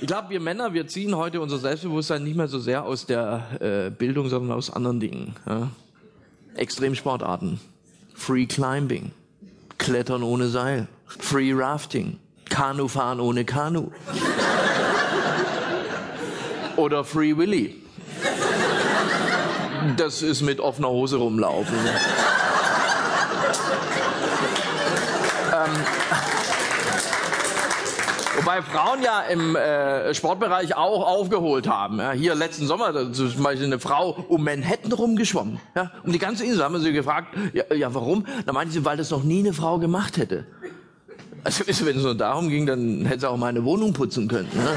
Ich glaube, wir Männer, wir ziehen heute unser Selbstbewusstsein nicht mehr so sehr aus der äh, Bildung, sondern aus anderen Dingen. Ja? Extremsportarten, Free Climbing, Klettern ohne Seil, Free Rafting, Kanufahren ohne Kanu oder Free Willy. Das ist mit offener Hose rumlaufen. ähm, Wobei Frauen ja im äh, Sportbereich auch aufgeholt haben. Ja, hier letzten Sommer zum Beispiel eine Frau um Manhattan rumgeschwommen. Ja, um die ganze Insel haben wir sie gefragt, ja, ja warum? Da meinte sie, weil das noch nie eine Frau gemacht hätte. Also wenn es nur darum ging, dann hätte sie auch meine Wohnung putzen können. Ne?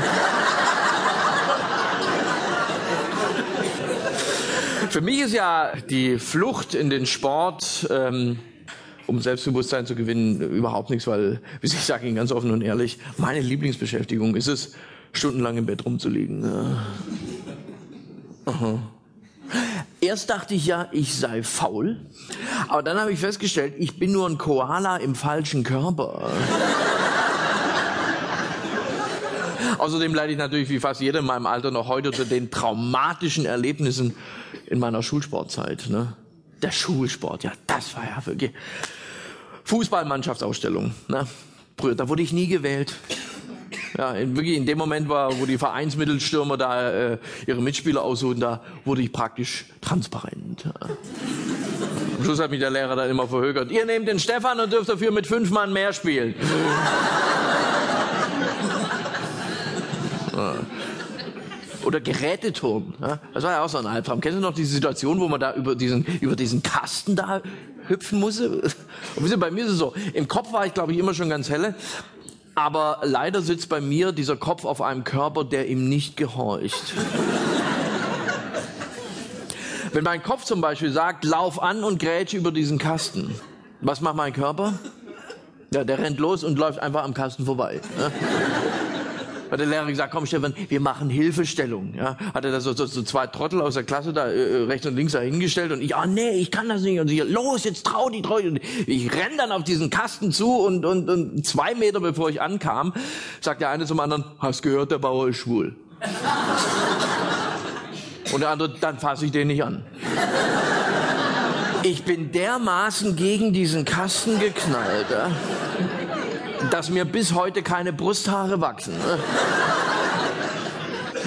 Für mich ist ja die Flucht in den Sport ähm, um Selbstbewusstsein zu gewinnen, überhaupt nichts, weil, wie ich sage Ihnen ganz offen und ehrlich, meine Lieblingsbeschäftigung ist es, stundenlang im Bett rumzuliegen. Ja. Erst dachte ich ja, ich sei faul, aber dann habe ich festgestellt, ich bin nur ein Koala im falschen Körper. Außerdem leide ich natürlich wie fast jeder in meinem Alter noch heute unter den traumatischen Erlebnissen in meiner Schulsportzeit. Ne? Der Schulsport, ja, das war ja wirklich. Fußballmannschaftsausstellung. Ne? Da wurde ich nie gewählt. Ja, in, wirklich in dem Moment war, wo die Vereinsmittelstürmer da äh, ihre Mitspieler aussuchen, da wurde ich praktisch transparent. Ja. Am Schluss hat mich der Lehrer dann immer verhökert. Ihr nehmt den Stefan und dürft dafür mit fünf Mann mehr spielen. Ja. Oder Geräteturm. Ja? Das war ja auch so ein Albtraum. Kennst du noch diese Situation, wo man da über diesen, über diesen Kasten da hüpfen musste? Und bei mir ist es so, im Kopf war ich, glaube ich, immer schon ganz helle. Aber leider sitzt bei mir dieser Kopf auf einem Körper, der ihm nicht gehorcht. Wenn mein Kopf zum Beispiel sagt, lauf an und grätsch über diesen Kasten, was macht mein Körper? Ja, der rennt los und läuft einfach am Kasten vorbei. Ne? Hat der Lehrer gesagt, komm Stefan, wir machen Hilfestellung. Ja, hat er da so, so, so zwei Trottel aus der Klasse da äh, rechts und links da hingestellt und ich, ah nee, ich kann das nicht. Und sie, los, jetzt trau die, die. Und ich renn dann auf diesen Kasten zu und, und, und zwei Meter bevor ich ankam, sagt der eine zum anderen, hast gehört, der Bauer ist schwul. und der andere, dann fasse ich den nicht an. Ich bin dermaßen gegen diesen Kasten geknallt. Ja? Dass mir bis heute keine Brusthaare wachsen. Ne?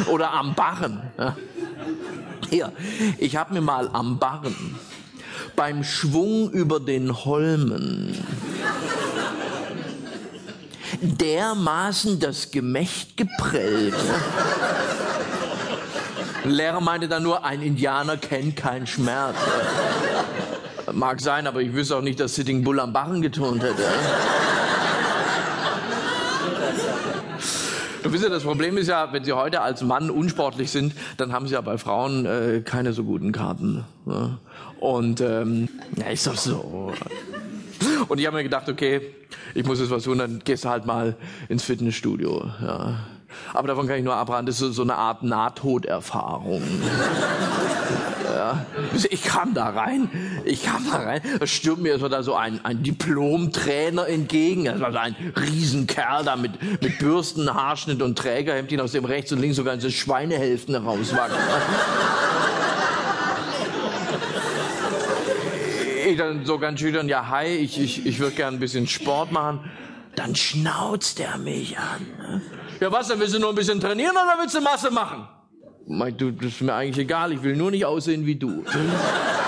Oder am Barren. Ne? Hier, ich habe mir mal am Barren beim Schwung über den Holmen dermaßen das Gemächt geprellt. Ne? Lehrer meinte dann nur, ein Indianer kennt keinen Schmerz. Mag sein, aber ich wüsste auch nicht, dass Sitting Bull am Barren geturnt hätte. Du wisst ja, das Problem ist ja, wenn Sie heute als Mann unsportlich sind, dann haben Sie ja bei Frauen äh, keine so guten Karten. Ne? Und ähm, ja, ist doch so. Und ich habe mir gedacht, okay, ich muss jetzt was tun, dann gehst du halt mal ins Fitnessstudio. Ja. Aber davon kann ich nur abraten, das ist so eine Art Nahtoderfahrung. Ja. Ich kam da rein, ich kam da rein, da stürmt mir da so ein, ein Diplom-Trainer entgegen, das war so ein Riesenkerl da mit, mit Bürsten, Haarschnitt und Trägerhemdchen, aus dem rechts und links so ganze Schweinehälften rauswachsen. ich dann so ganz schüchtern, ja hi, ich, ich, ich würde gern ein bisschen Sport machen. Dann schnauzt er mich an. Ne? Ja was, dann willst du nur ein bisschen trainieren oder willst du Masse machen? Du, das ist mir eigentlich egal, ich will nur nicht aussehen wie du.